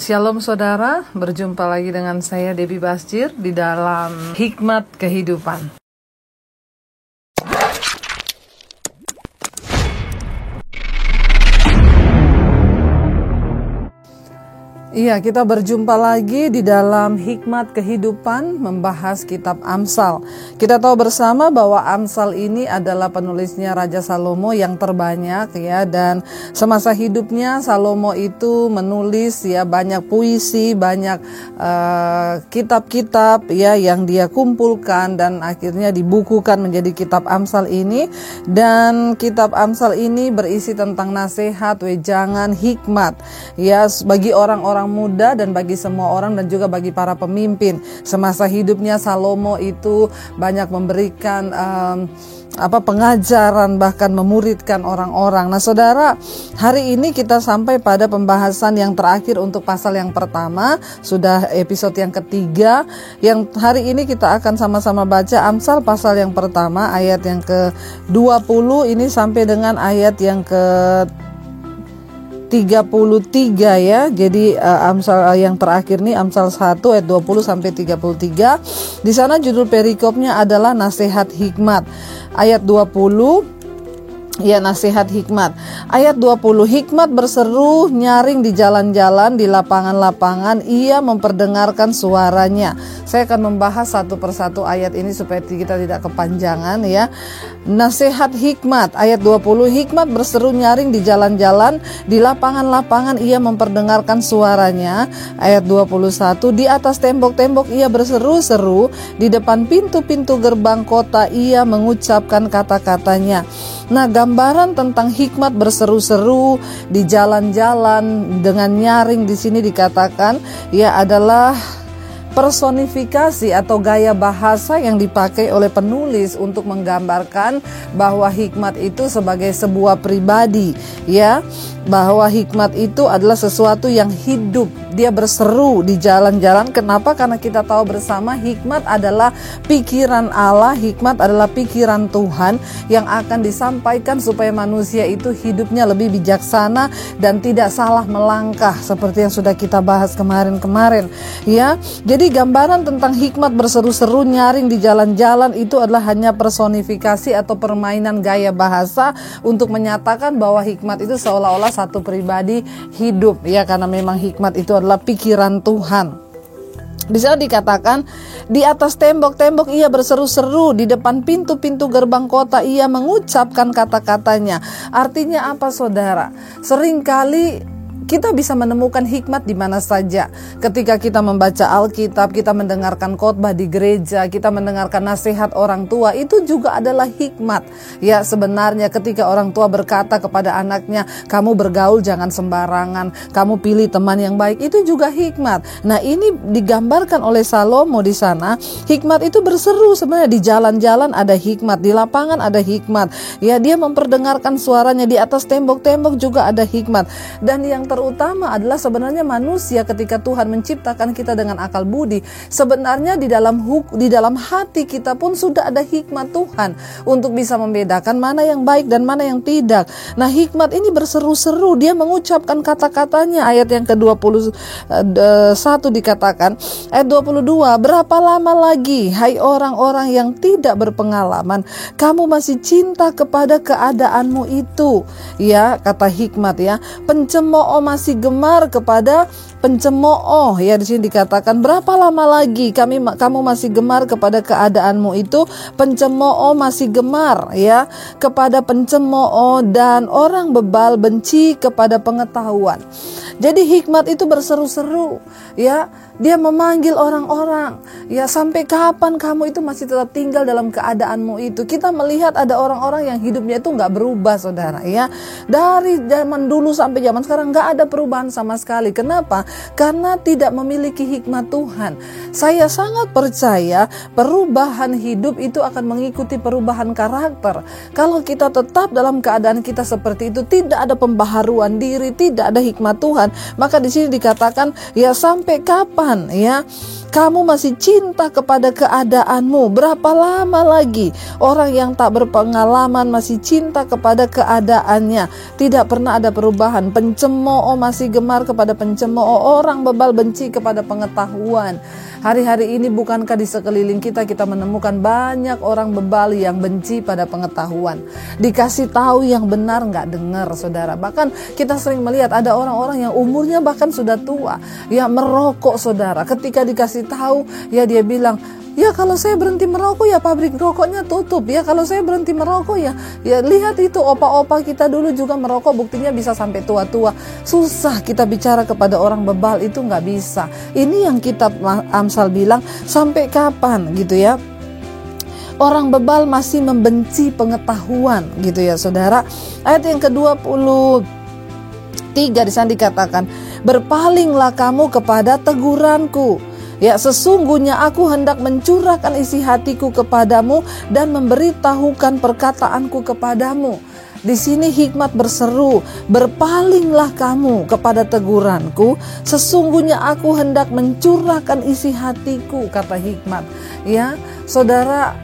Shalom saudara, berjumpa lagi dengan saya Debbie Basjir di dalam Hikmat Kehidupan. Iya, kita berjumpa lagi di dalam Hikmat Kehidupan membahas kitab Amsal. Kita tahu bersama bahwa Amsal ini adalah penulisnya Raja Salomo yang terbanyak ya dan semasa hidupnya Salomo itu menulis ya banyak puisi, banyak eh, kitab-kitab uh, ya yang dia kumpulkan dan akhirnya dibukukan menjadi kitab Amsal ini dan kitab Amsal ini berisi tentang nasihat, wejangan, hikmat ya bagi orang-orang muda dan bagi semua orang dan juga bagi para pemimpin. Semasa hidupnya Salomo itu banyak memberikan um, apa pengajaran bahkan memuridkan orang-orang. Nah, Saudara, hari ini kita sampai pada pembahasan yang terakhir untuk pasal yang pertama, sudah episode yang ketiga. Yang hari ini kita akan sama-sama baca Amsal pasal yang pertama ayat yang ke-20 ini sampai dengan ayat yang ke 33 ya. Jadi uh, Amsal uh, yang terakhir nih Amsal 1 ayat 20 sampai 33. Di sana judul perikopnya adalah nasihat hikmat. Ayat 20 Ya nasihat hikmat. Ayat 20 Hikmat berseru nyaring di jalan-jalan Di lapangan-lapangan Ia memperdengarkan suaranya. Saya akan membahas satu persatu ayat ini Supaya kita tidak kepanjangan ya. Nasihat hikmat Ayat 20 Hikmat berseru nyaring di jalan-jalan Di lapangan-lapangan Ia memperdengarkan suaranya. Ayat 21 Di atas tembok-tembok Ia berseru-seru Di depan pintu-pintu gerbang kota Ia mengucapkan kata-katanya. Nah, gambaran tentang hikmat berseru-seru di jalan-jalan dengan nyaring di sini dikatakan ya adalah personifikasi atau gaya bahasa yang dipakai oleh penulis untuk menggambarkan bahwa hikmat itu sebagai sebuah pribadi ya. Bahwa hikmat itu adalah sesuatu yang hidup. Dia berseru di jalan-jalan. Kenapa? Karena kita tahu bersama hikmat adalah pikiran Allah hikmat adalah pikiran Tuhan yang akan disampaikan supaya manusia itu hidupnya lebih bijaksana dan tidak salah melangkah seperti yang sudah kita bahas kemarin-kemarin ya. Jadi gambaran tentang hikmat berseru-seru nyaring di jalan-jalan itu adalah hanya personifikasi atau permainan gaya bahasa untuk menyatakan bahwa hikmat itu seolah-olah satu pribadi hidup ya karena memang hikmat itu adalah pikiran Tuhan. Di sana dikatakan di atas tembok-tembok ia berseru-seru di depan pintu-pintu gerbang kota ia mengucapkan kata-katanya. Artinya apa saudara? Seringkali kita bisa menemukan hikmat di mana saja. Ketika kita membaca Alkitab, kita mendengarkan khotbah di gereja, kita mendengarkan nasihat orang tua, itu juga adalah hikmat. Ya, sebenarnya ketika orang tua berkata kepada anaknya, "Kamu bergaul jangan sembarangan, kamu pilih teman yang baik." Itu juga hikmat. Nah, ini digambarkan oleh Salomo di sana. Hikmat itu berseru sebenarnya di jalan-jalan ada hikmat, di lapangan ada hikmat. Ya, dia memperdengarkan suaranya di atas tembok-tembok juga ada hikmat. Dan yang ter terutama adalah sebenarnya manusia ketika Tuhan menciptakan kita dengan akal budi, sebenarnya di dalam huk di dalam hati kita pun sudah ada hikmat Tuhan untuk bisa membedakan mana yang baik dan mana yang tidak. Nah, hikmat ini berseru-seru, dia mengucapkan kata-katanya. Ayat yang ke-21 eh, dikatakan ayat 22, berapa lama lagi hai orang-orang yang tidak berpengalaman, kamu masih cinta kepada keadaanmu itu. Ya, kata hikmat ya, pencemooh masih gemar kepada pencemooh ya di sini dikatakan berapa lama lagi kami kamu masih gemar kepada keadaanmu itu pencemooh masih gemar ya kepada pencemooh dan orang bebal benci kepada pengetahuan jadi hikmat itu berseru-seru ya dia memanggil orang-orang. Ya sampai kapan kamu itu masih tetap tinggal dalam keadaanmu itu? Kita melihat ada orang-orang yang hidupnya itu nggak berubah, saudara. Ya dari zaman dulu sampai zaman sekarang nggak ada perubahan sama sekali. Kenapa? Karena tidak memiliki hikmat Tuhan. Saya sangat percaya perubahan hidup itu akan mengikuti perubahan karakter. Kalau kita tetap dalam keadaan kita seperti itu, tidak ada pembaharuan diri, tidak ada hikmat Tuhan, maka di sini dikatakan ya sampai kapan ya kamu masih cinta kepada keadaanmu? Berapa lama lagi orang yang tak berpengalaman masih cinta kepada keadaannya? Tidak pernah ada perubahan. Pencemooh masih gemar kepada pencemooh. Orang bebal benci kepada pengetahuan. Hari-hari ini bukankah di sekeliling kita kita menemukan banyak orang bebal yang benci pada pengetahuan. Dikasih tahu yang benar nggak dengar saudara. Bahkan kita sering melihat ada orang-orang yang umurnya bahkan sudah tua. Ya merokok saudara. Ketika dikasih tahu ya dia bilang Ya kalau saya berhenti merokok ya pabrik rokoknya tutup. Ya kalau saya berhenti merokok ya ya lihat itu opa-opa kita dulu juga merokok buktinya bisa sampai tua-tua. Susah kita bicara kepada orang bebal itu nggak bisa. Ini yang kita Amsal bilang sampai kapan gitu ya. Orang bebal masih membenci pengetahuan gitu ya saudara. Ayat yang ke-20 tiga di sana dikatakan berpalinglah kamu kepada teguranku Ya sesungguhnya aku hendak mencurahkan isi hatiku kepadamu dan memberitahukan perkataanku kepadamu. Di sini hikmat berseru, berpalinglah kamu kepada teguranku, sesungguhnya aku hendak mencurahkan isi hatiku, kata hikmat. Ya, saudara,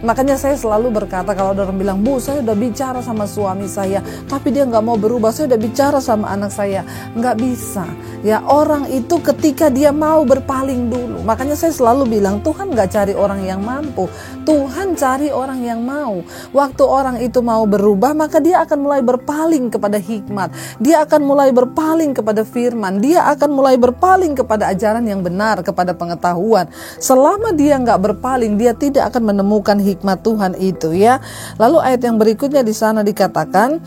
Makanya saya selalu berkata kalau ada orang bilang, Bu saya udah bicara sama suami saya, tapi dia nggak mau berubah, saya udah bicara sama anak saya. Nggak bisa. Ya orang itu ketika dia mau berpaling dulu. Makanya saya selalu bilang, Tuhan nggak cari orang yang mampu. Tuhan cari orang yang mau. Waktu orang itu mau berubah, maka dia akan mulai berpaling kepada hikmat. Dia akan mulai berpaling kepada firman. Dia akan mulai berpaling kepada ajaran yang benar, kepada pengetahuan. Selama dia nggak berpaling, dia tidak akan menemukan hikmat Tuhan itu ya. Lalu ayat yang berikutnya di sana dikatakan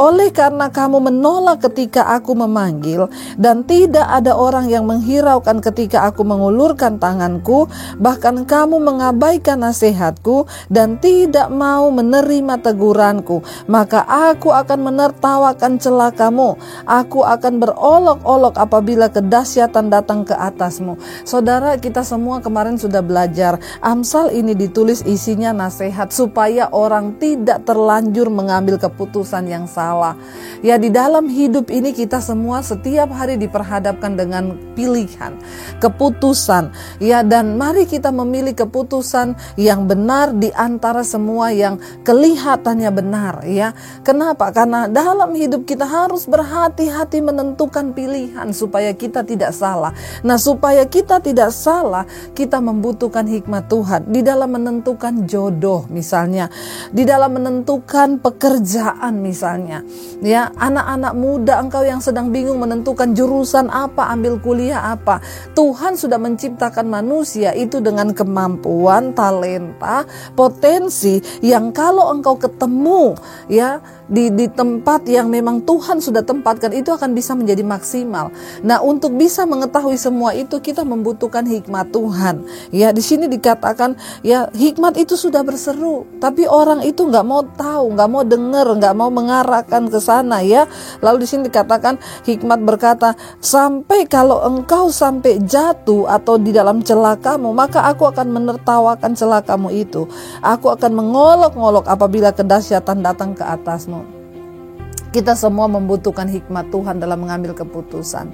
oleh karena kamu menolak ketika aku memanggil dan tidak ada orang yang menghiraukan ketika aku mengulurkan tanganku, bahkan kamu mengabaikan nasihatku dan tidak mau menerima teguranku, maka aku akan menertawakan celakamu. Aku akan berolok-olok apabila kedahsyatan datang ke atasmu. Saudara, kita semua kemarin sudah belajar. Amsal ini ditulis isinya nasihat supaya orang tidak terlanjur mengambil keputusan yang salah Ya di dalam hidup ini kita semua setiap hari diperhadapkan dengan pilihan, keputusan. Ya dan mari kita memilih keputusan yang benar di antara semua yang kelihatannya benar ya. Kenapa? Karena dalam hidup kita harus berhati-hati menentukan pilihan supaya kita tidak salah. Nah, supaya kita tidak salah, kita membutuhkan hikmat Tuhan di dalam menentukan jodoh misalnya, di dalam menentukan pekerjaan misalnya Ya, anak-anak muda engkau yang sedang bingung menentukan jurusan apa, ambil kuliah apa. Tuhan sudah menciptakan manusia itu dengan kemampuan, talenta, potensi yang kalau engkau ketemu ya di di tempat yang memang Tuhan sudah tempatkan itu akan bisa menjadi maksimal. Nah, untuk bisa mengetahui semua itu kita membutuhkan hikmat Tuhan. Ya, di sini dikatakan ya hikmat itu sudah berseru, tapi orang itu nggak mau tahu, nggak mau dengar, nggak mau mengarahkan ke sana ya. Lalu di sini dikatakan hikmat berkata, sampai kalau engkau sampai jatuh atau di dalam celakamu, maka aku akan menertawakan celakamu itu. Aku akan mengolok-ngolok apabila kedahsyatan datang ke atasmu. Kita semua membutuhkan hikmat Tuhan dalam mengambil keputusan.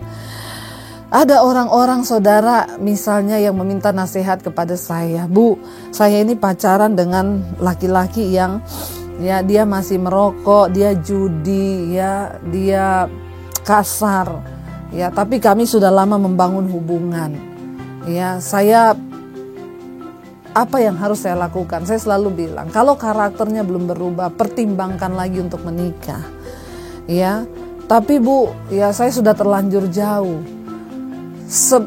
Ada orang-orang saudara misalnya yang meminta nasihat kepada saya, "Bu, saya ini pacaran dengan laki-laki yang ya dia masih merokok, dia judi, ya, dia kasar. Ya, tapi kami sudah lama membangun hubungan. Ya, saya apa yang harus saya lakukan? Saya selalu bilang, kalau karakternya belum berubah, pertimbangkan lagi untuk menikah ya. Tapi Bu, ya saya sudah terlanjur jauh. Se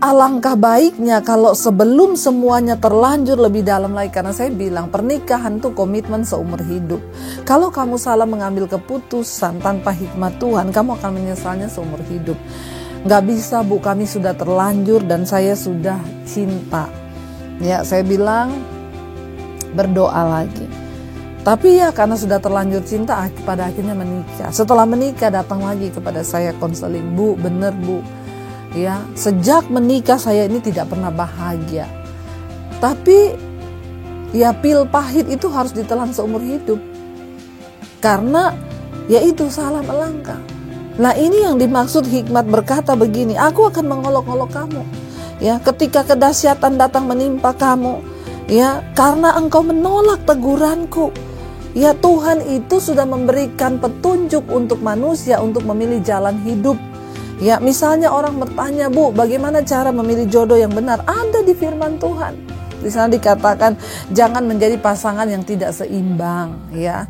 alangkah baiknya kalau sebelum semuanya terlanjur lebih dalam lagi karena saya bilang pernikahan tuh komitmen seumur hidup. Kalau kamu salah mengambil keputusan tanpa hikmat Tuhan, kamu akan menyesalnya seumur hidup. Gak bisa bu, kami sudah terlanjur dan saya sudah cinta. Ya, saya bilang berdoa lagi. Tapi ya karena sudah terlanjur cinta pada akhirnya menikah. Setelah menikah datang lagi kepada saya konseling, "Bu, bener Bu. Ya, sejak menikah saya ini tidak pernah bahagia. Tapi ya pil pahit itu harus ditelan seumur hidup. Karena ya itu salah melangkah. Nah, ini yang dimaksud hikmat berkata begini, aku akan mengolok-olok kamu. Ya, ketika kedahsyatan datang menimpa kamu, ya, karena engkau menolak teguranku. Ya, Tuhan itu sudah memberikan petunjuk untuk manusia untuk memilih jalan hidup. Ya, misalnya orang bertanya, "Bu, bagaimana cara memilih jodoh yang benar?" Ada di firman Tuhan. Di sana dikatakan, "Jangan menjadi pasangan yang tidak seimbang." Ya,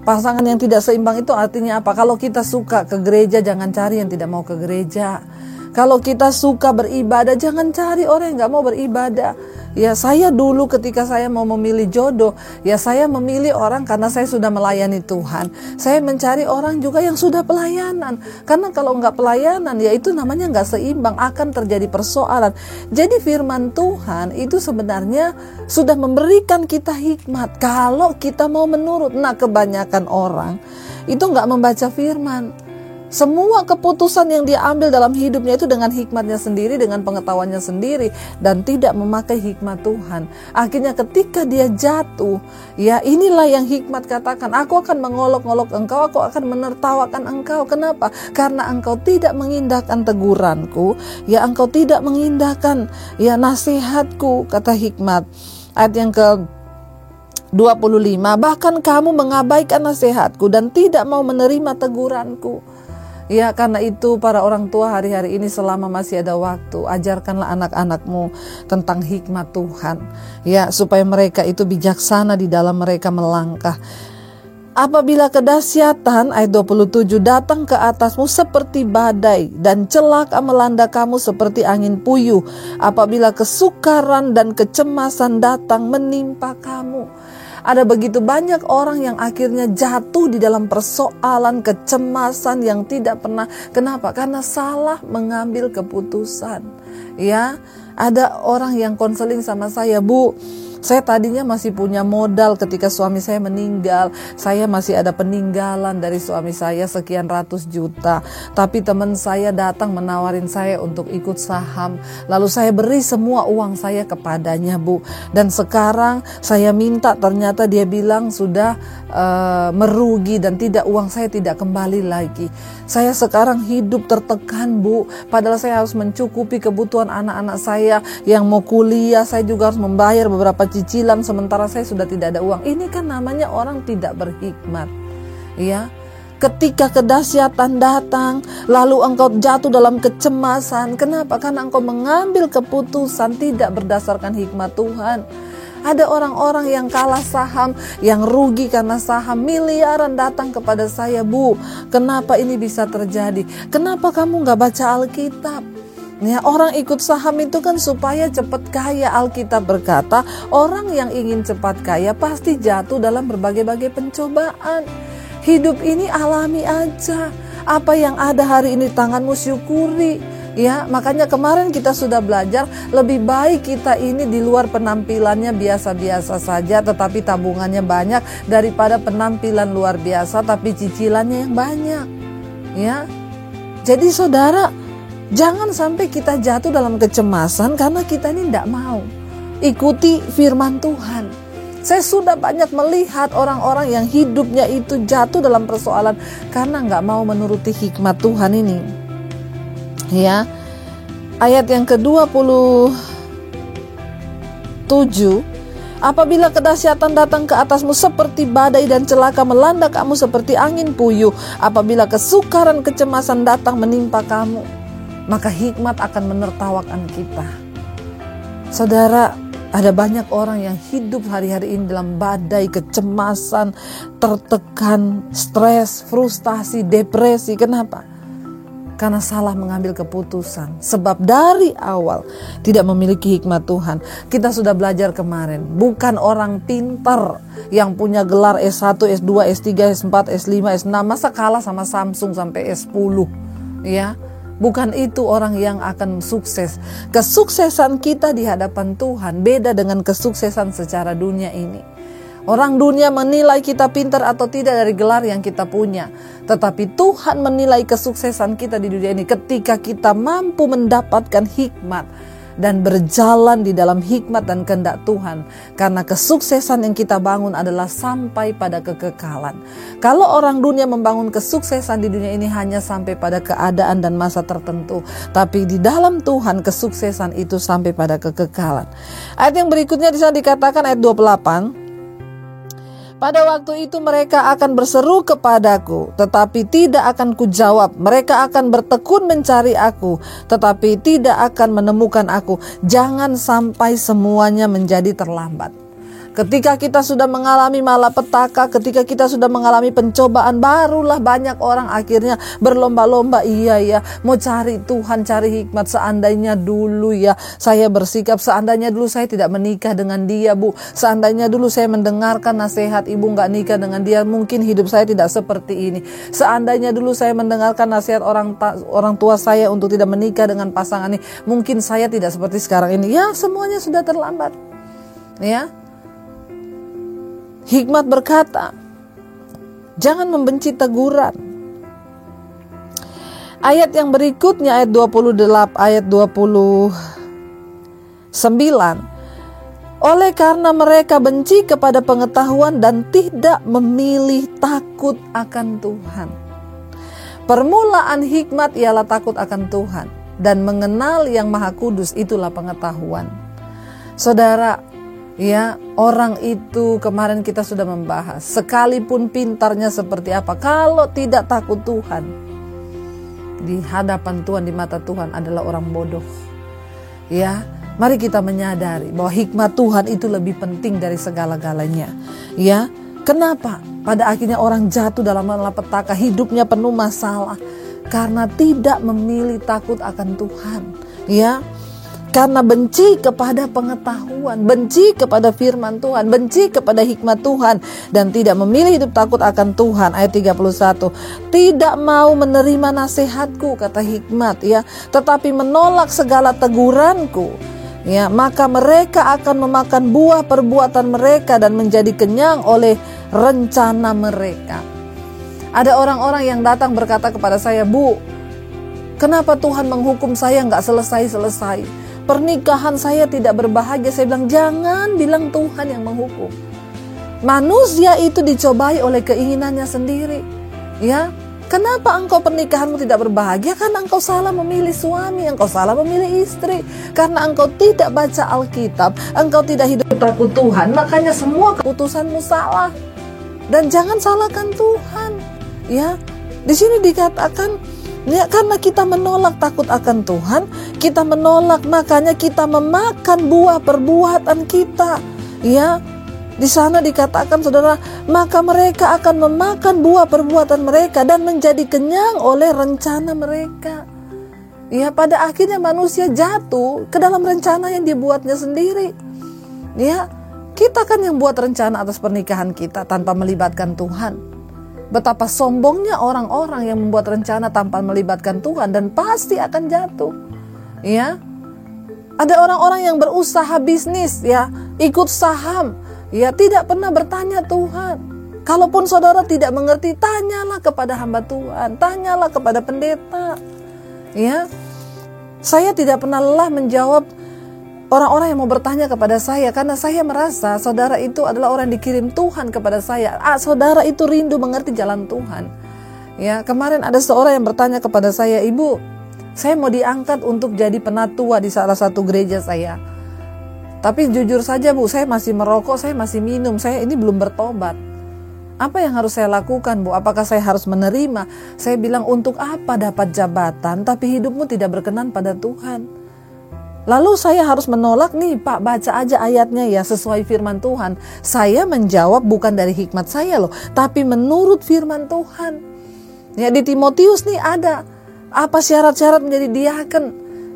Pasangan yang tidak seimbang itu artinya apa? Kalau kita suka ke gereja, jangan cari yang tidak mau ke gereja. Kalau kita suka beribadah, jangan cari orang yang nggak mau beribadah. Ya saya dulu ketika saya mau memilih jodoh, ya saya memilih orang karena saya sudah melayani Tuhan. Saya mencari orang juga yang sudah pelayanan. Karena kalau nggak pelayanan, ya itu namanya nggak seimbang, akan terjadi persoalan. Jadi firman Tuhan itu sebenarnya sudah memberikan kita hikmat. Kalau kita mau menurut, nah kebanyakan orang itu nggak membaca firman semua keputusan yang dia ambil dalam hidupnya itu dengan hikmatnya sendiri, dengan pengetahuannya sendiri, dan tidak memakai hikmat Tuhan. Akhirnya ketika dia jatuh, ya inilah yang hikmat katakan, aku akan mengolok-olok engkau, aku akan menertawakan engkau. Kenapa? Karena engkau tidak mengindahkan teguranku, ya engkau tidak mengindahkan ya nasihatku, kata hikmat. Ayat yang ke 25 bahkan kamu mengabaikan nasihatku dan tidak mau menerima teguranku Ya karena itu para orang tua hari-hari ini selama masih ada waktu ajarkanlah anak-anakmu tentang hikmat Tuhan. Ya supaya mereka itu bijaksana di dalam mereka melangkah. Apabila kedahsyatan ayat 27 datang ke atasmu seperti badai dan celaka melanda kamu seperti angin puyuh. Apabila kesukaran dan kecemasan datang menimpa kamu. Ada begitu banyak orang yang akhirnya jatuh di dalam persoalan kecemasan yang tidak pernah. Kenapa? Karena salah mengambil keputusan. Ya, ada orang yang konseling sama saya, Bu saya tadinya masih punya modal ketika suami saya meninggal. Saya masih ada peninggalan dari suami saya sekian ratus juta. Tapi teman saya datang menawarin saya untuk ikut saham. Lalu saya beri semua uang saya kepadanya, Bu. Dan sekarang saya minta ternyata dia bilang sudah uh, merugi dan tidak uang saya tidak kembali lagi. Saya sekarang hidup tertekan, Bu. Padahal saya harus mencukupi kebutuhan anak-anak saya yang mau kuliah. Saya juga harus membayar beberapa cicilan sementara saya sudah tidak ada uang. Ini kan namanya orang tidak berhikmat. Ya, ketika kedahsyatan datang, lalu engkau jatuh dalam kecemasan. Kenapa? Karena engkau mengambil keputusan tidak berdasarkan hikmat Tuhan. Ada orang-orang yang kalah saham, yang rugi karena saham miliaran datang kepada saya, Bu. Kenapa ini bisa terjadi? Kenapa kamu nggak baca Alkitab? Ya, orang ikut saham itu kan supaya cepat kaya. Alkitab berkata, orang yang ingin cepat kaya pasti jatuh dalam berbagai-bagai pencobaan. Hidup ini alami aja. Apa yang ada hari ini tanganmu syukuri. Ya, makanya kemarin kita sudah belajar lebih baik kita ini di luar penampilannya biasa-biasa saja tetapi tabungannya banyak daripada penampilan luar biasa tapi cicilannya yang banyak. Ya. Jadi saudara, Jangan sampai kita jatuh dalam kecemasan karena kita ini tidak mau ikuti firman Tuhan. Saya sudah banyak melihat orang-orang yang hidupnya itu jatuh dalam persoalan karena nggak mau menuruti hikmat Tuhan ini. Ya, ayat yang ke-27 Apabila kedahsyatan datang ke atasmu seperti badai dan celaka melanda kamu seperti angin puyuh, apabila kesukaran kecemasan datang menimpa kamu, maka hikmat akan menertawakan kita. Saudara, ada banyak orang yang hidup hari-hari ini dalam badai kecemasan, tertekan, stres, frustasi, depresi. Kenapa? Karena salah mengambil keputusan. Sebab dari awal tidak memiliki hikmat Tuhan. Kita sudah belajar kemarin. Bukan orang pintar yang punya gelar S1, S2, S3, S4, S5, S6. Masa kalah sama Samsung sampai S10. Ya, Bukan itu orang yang akan sukses. Kesuksesan kita di hadapan Tuhan beda dengan kesuksesan secara dunia ini. Orang dunia menilai kita pintar atau tidak dari gelar yang kita punya. Tetapi Tuhan menilai kesuksesan kita di dunia ini ketika kita mampu mendapatkan hikmat. Dan berjalan di dalam hikmat dan kehendak Tuhan. Karena kesuksesan yang kita bangun adalah sampai pada kekekalan. Kalau orang dunia membangun kesuksesan di dunia ini hanya sampai pada keadaan dan masa tertentu, tapi di dalam Tuhan kesuksesan itu sampai pada kekekalan. Ayat yang berikutnya di sana dikatakan ayat 28 pada waktu itu mereka akan berseru kepadaku, tetapi tidak akan kujawab. Mereka akan bertekun mencari aku, tetapi tidak akan menemukan aku. Jangan sampai semuanya menjadi terlambat. Ketika kita sudah mengalami malapetaka, ketika kita sudah mengalami pencobaan, barulah banyak orang akhirnya berlomba-lomba. Iya ya, mau cari Tuhan, cari hikmat. Seandainya dulu ya saya bersikap, seandainya dulu saya tidak menikah dengan dia, Bu. Seandainya dulu saya mendengarkan nasihat ibu nggak nikah dengan dia, mungkin hidup saya tidak seperti ini. Seandainya dulu saya mendengarkan nasihat orang orang tua saya untuk tidak menikah dengan pasangan ini, mungkin saya tidak seperti sekarang ini. Ya, semuanya sudah terlambat. Ya, Hikmat berkata, jangan membenci teguran. Ayat yang berikutnya ayat 28 ayat 29 oleh karena mereka benci kepada pengetahuan dan tidak memilih takut akan Tuhan. Permulaan hikmat ialah takut akan Tuhan dan mengenal yang Maha Kudus itulah pengetahuan. Saudara, Ya, orang itu kemarin kita sudah membahas, sekalipun pintarnya seperti apa, kalau tidak takut Tuhan, di hadapan Tuhan, di mata Tuhan adalah orang bodoh. Ya, mari kita menyadari bahwa hikmat Tuhan itu lebih penting dari segala-galanya. Ya, kenapa? Pada akhirnya orang jatuh dalam malapetaka, hidupnya penuh masalah karena tidak memilih takut akan Tuhan. Ya, karena benci kepada pengetahuan, benci kepada firman Tuhan, benci kepada hikmat Tuhan dan tidak memilih hidup takut akan Tuhan. Ayat 31. Tidak mau menerima nasihatku kata hikmat ya, tetapi menolak segala teguranku. Ya, maka mereka akan memakan buah perbuatan mereka dan menjadi kenyang oleh rencana mereka. Ada orang-orang yang datang berkata kepada saya, "Bu, kenapa Tuhan menghukum saya nggak selesai-selesai?" Pernikahan saya tidak berbahagia. Saya bilang, jangan bilang Tuhan yang menghukum. Manusia itu dicobai oleh keinginannya sendiri. Ya, Kenapa engkau pernikahanmu tidak berbahagia? Karena engkau salah memilih suami, engkau salah memilih istri. Karena engkau tidak baca Alkitab, engkau tidak hidup takut Tuhan, makanya semua keputusanmu salah. Dan jangan salahkan Tuhan. Ya, di sini dikatakan Ya, karena kita menolak takut akan Tuhan, kita menolak makanya kita memakan buah perbuatan kita. Ya, di sana dikatakan saudara, maka mereka akan memakan buah perbuatan mereka dan menjadi kenyang oleh rencana mereka. Ya, pada akhirnya manusia jatuh ke dalam rencana yang dibuatnya sendiri. Ya, kita kan yang buat rencana atas pernikahan kita tanpa melibatkan Tuhan. Betapa sombongnya orang-orang yang membuat rencana tanpa melibatkan Tuhan dan pasti akan jatuh. Ya. Ada orang-orang yang berusaha bisnis ya, ikut saham, ya tidak pernah bertanya Tuhan. Kalaupun saudara tidak mengerti, tanyalah kepada hamba Tuhan, tanyalah kepada pendeta. Ya. Saya tidak pernah lelah menjawab orang-orang yang mau bertanya kepada saya karena saya merasa saudara itu adalah orang yang dikirim Tuhan kepada saya. Ah, saudara itu rindu mengerti jalan Tuhan. Ya, kemarin ada seorang yang bertanya kepada saya, "Ibu, saya mau diangkat untuk jadi penatua di salah satu gereja saya." Tapi jujur saja, Bu, saya masih merokok, saya masih minum, saya ini belum bertobat. Apa yang harus saya lakukan, Bu? Apakah saya harus menerima? Saya bilang, "Untuk apa dapat jabatan tapi hidupmu tidak berkenan pada Tuhan?" Lalu saya harus menolak nih Pak baca aja ayatnya ya sesuai firman Tuhan. Saya menjawab bukan dari hikmat saya loh, tapi menurut firman Tuhan. Ya di Timotius nih ada apa syarat-syarat menjadi diaken?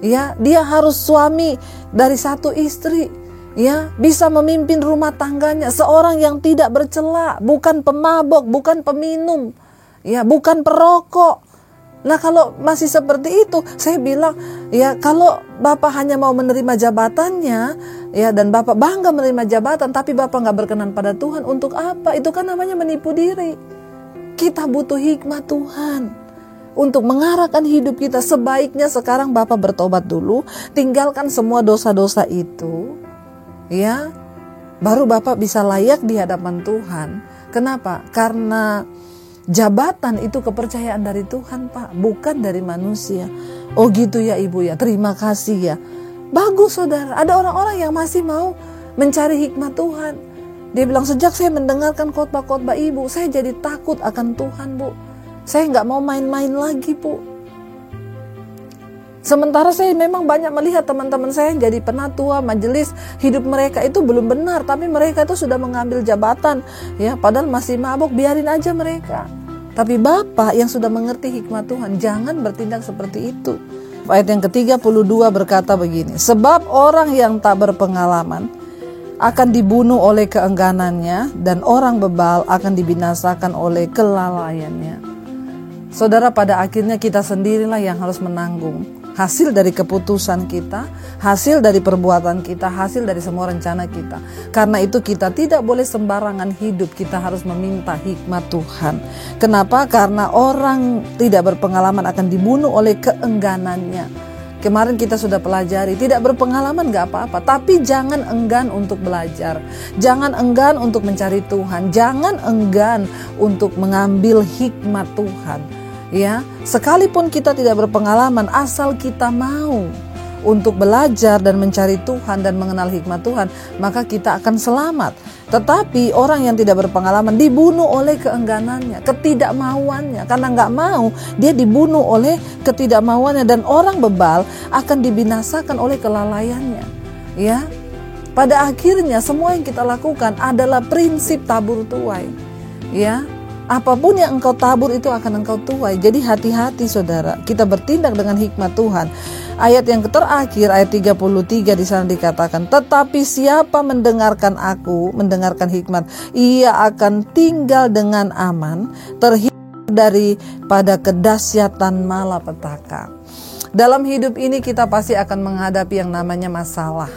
Ya, dia harus suami dari satu istri. Ya, bisa memimpin rumah tangganya, seorang yang tidak bercela, bukan pemabok, bukan peminum, ya, bukan perokok, Nah kalau masih seperti itu, saya bilang ya kalau Bapak hanya mau menerima jabatannya, ya dan Bapak bangga menerima jabatan, tapi Bapak nggak berkenan pada Tuhan, untuk apa? Itu kan namanya menipu diri. Kita butuh hikmat Tuhan. untuk mengarahkan hidup kita sebaiknya sekarang Bapak bertobat dulu, tinggalkan semua dosa-dosa itu. Ya. Baru Bapak bisa layak di hadapan Tuhan. Kenapa? Karena jabatan itu kepercayaan dari Tuhan, Pak, bukan dari manusia. Oh gitu ya Ibu ya. Terima kasih ya. Bagus Saudara, ada orang-orang yang masih mau mencari hikmat Tuhan. Dia bilang sejak saya mendengarkan khotbah-khotbah ibu, saya jadi takut akan Tuhan bu. Saya nggak mau main-main lagi, Bu. Sementara saya memang banyak melihat teman-teman saya yang jadi penatua majelis hidup mereka itu belum benar, tapi mereka itu sudah mengambil jabatan, ya, padahal masih mabuk, biarin aja mereka. Tapi Bapak yang sudah mengerti hikmat Tuhan, jangan bertindak seperti itu. Ayat yang ke-32 berkata begini, Sebab orang yang tak berpengalaman akan dibunuh oleh keengganannya dan orang bebal akan dibinasakan oleh kelalaiannya. Saudara, pada akhirnya kita sendirilah yang harus menanggung hasil dari keputusan kita, hasil dari perbuatan kita, hasil dari semua rencana kita. Karena itu kita tidak boleh sembarangan hidup, kita harus meminta hikmat Tuhan. Kenapa? Karena orang tidak berpengalaman akan dibunuh oleh keengganannya. Kemarin kita sudah pelajari, tidak berpengalaman gak apa-apa, tapi jangan enggan untuk belajar. Jangan enggan untuk mencari Tuhan, jangan enggan untuk mengambil hikmat Tuhan ya sekalipun kita tidak berpengalaman asal kita mau untuk belajar dan mencari Tuhan dan mengenal hikmat Tuhan maka kita akan selamat. Tetapi orang yang tidak berpengalaman dibunuh oleh keengganannya ketidakmauannya. Karena nggak mau dia dibunuh oleh ketidakmauannya dan orang bebal akan dibinasakan oleh kelalaiannya. Ya pada akhirnya semua yang kita lakukan adalah prinsip tabur tuai. Ya Apa pun yang engkau tabur itu akan engkau tuai. Jadi hati-hati saudara, kita bertindak dengan hikmat Tuhan. Ayat yang terakhir, ayat 33 di sana dikatakan, Tetapi siapa mendengarkan aku, mendengarkan hikmat, ia akan tinggal dengan aman, terhindar daripada kedahsyatan malapetaka. Dalam hidup ini kita pasti akan menghadapi yang namanya masalah.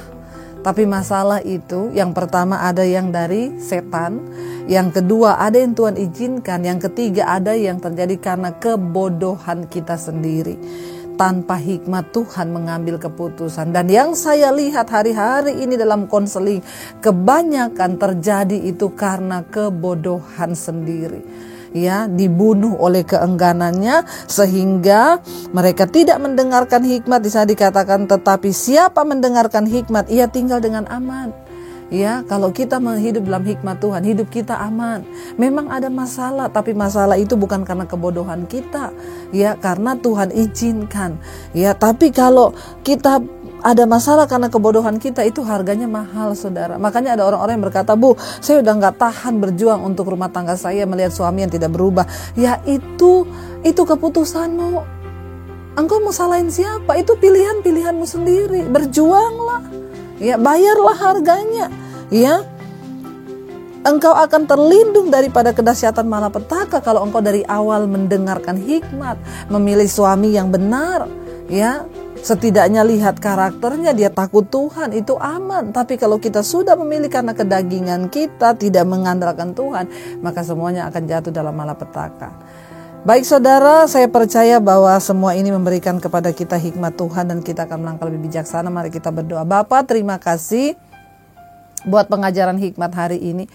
Tapi masalah itu yang pertama ada yang dari setan, yang kedua ada yang Tuhan izinkan, yang ketiga ada yang terjadi karena kebodohan kita sendiri. Tanpa hikmat Tuhan mengambil keputusan Dan yang saya lihat hari-hari ini dalam konseling Kebanyakan terjadi itu karena kebodohan sendiri ya dibunuh oleh keengganannya sehingga mereka tidak mendengarkan hikmat di sana dikatakan tetapi siapa mendengarkan hikmat ia tinggal dengan aman Ya, kalau kita menghidup dalam hikmat Tuhan, hidup kita aman. Memang ada masalah, tapi masalah itu bukan karena kebodohan kita, ya, karena Tuhan izinkan. Ya, tapi kalau kita ada masalah karena kebodohan kita itu harganya mahal saudara. Makanya ada orang-orang yang berkata bu saya udah nggak tahan berjuang untuk rumah tangga saya melihat suami yang tidak berubah. Ya itu itu keputusanmu. Engkau mau salahin siapa? Itu pilihan-pilihanmu sendiri. Berjuanglah. Ya bayarlah harganya. Ya. Engkau akan terlindung daripada kedahsyatan malapetaka kalau engkau dari awal mendengarkan hikmat memilih suami yang benar. Ya Setidaknya lihat karakternya dia takut Tuhan itu aman. Tapi kalau kita sudah memilih karena kedagingan kita tidak mengandalkan Tuhan, maka semuanya akan jatuh dalam malapetaka. Baik saudara, saya percaya bahwa semua ini memberikan kepada kita hikmat Tuhan dan kita akan melangkah lebih bijaksana. Mari kita berdoa. Bapak, terima kasih buat pengajaran hikmat hari ini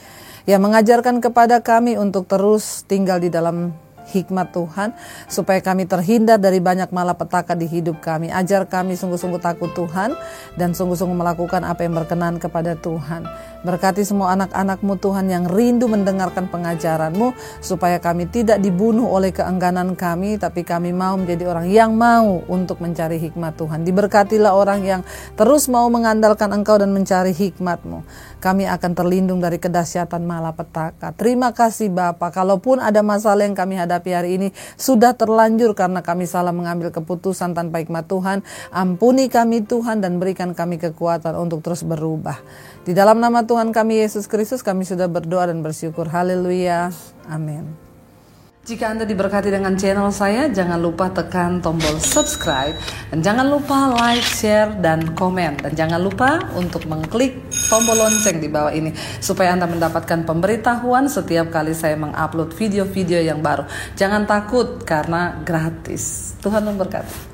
yang mengajarkan kepada kami untuk terus tinggal di dalam hikmat Tuhan supaya kami terhindar dari banyak malapetaka di hidup kami. Ajar kami sungguh-sungguh takut Tuhan dan sungguh-sungguh melakukan apa yang berkenan kepada Tuhan. Berkati semua anak-anakmu Tuhan yang rindu mendengarkan pengajaranmu supaya kami tidak dibunuh oleh keengganan kami tapi kami mau menjadi orang yang mau untuk mencari hikmat Tuhan. Diberkatilah orang yang terus mau mengandalkan engkau dan mencari hikmatmu. Kami akan terlindung dari kedahsyatan malapetaka. Terima kasih Bapak. Kalaupun ada masalah yang kami hadapi hari ini sudah terlanjur karena kami salah mengambil keputusan tanpa hikmat Tuhan. Ampuni kami Tuhan dan berikan kami kekuatan untuk terus berubah. Di dalam nama Tuhan kami Yesus Kristus kami sudah berdoa dan bersyukur. Haleluya. Amin. Jika Anda diberkati dengan channel saya, jangan lupa tekan tombol subscribe dan jangan lupa like, share, dan komen. Dan jangan lupa untuk mengklik tombol lonceng di bawah ini supaya Anda mendapatkan pemberitahuan setiap kali saya mengupload video-video yang baru. Jangan takut karena gratis. Tuhan memberkati.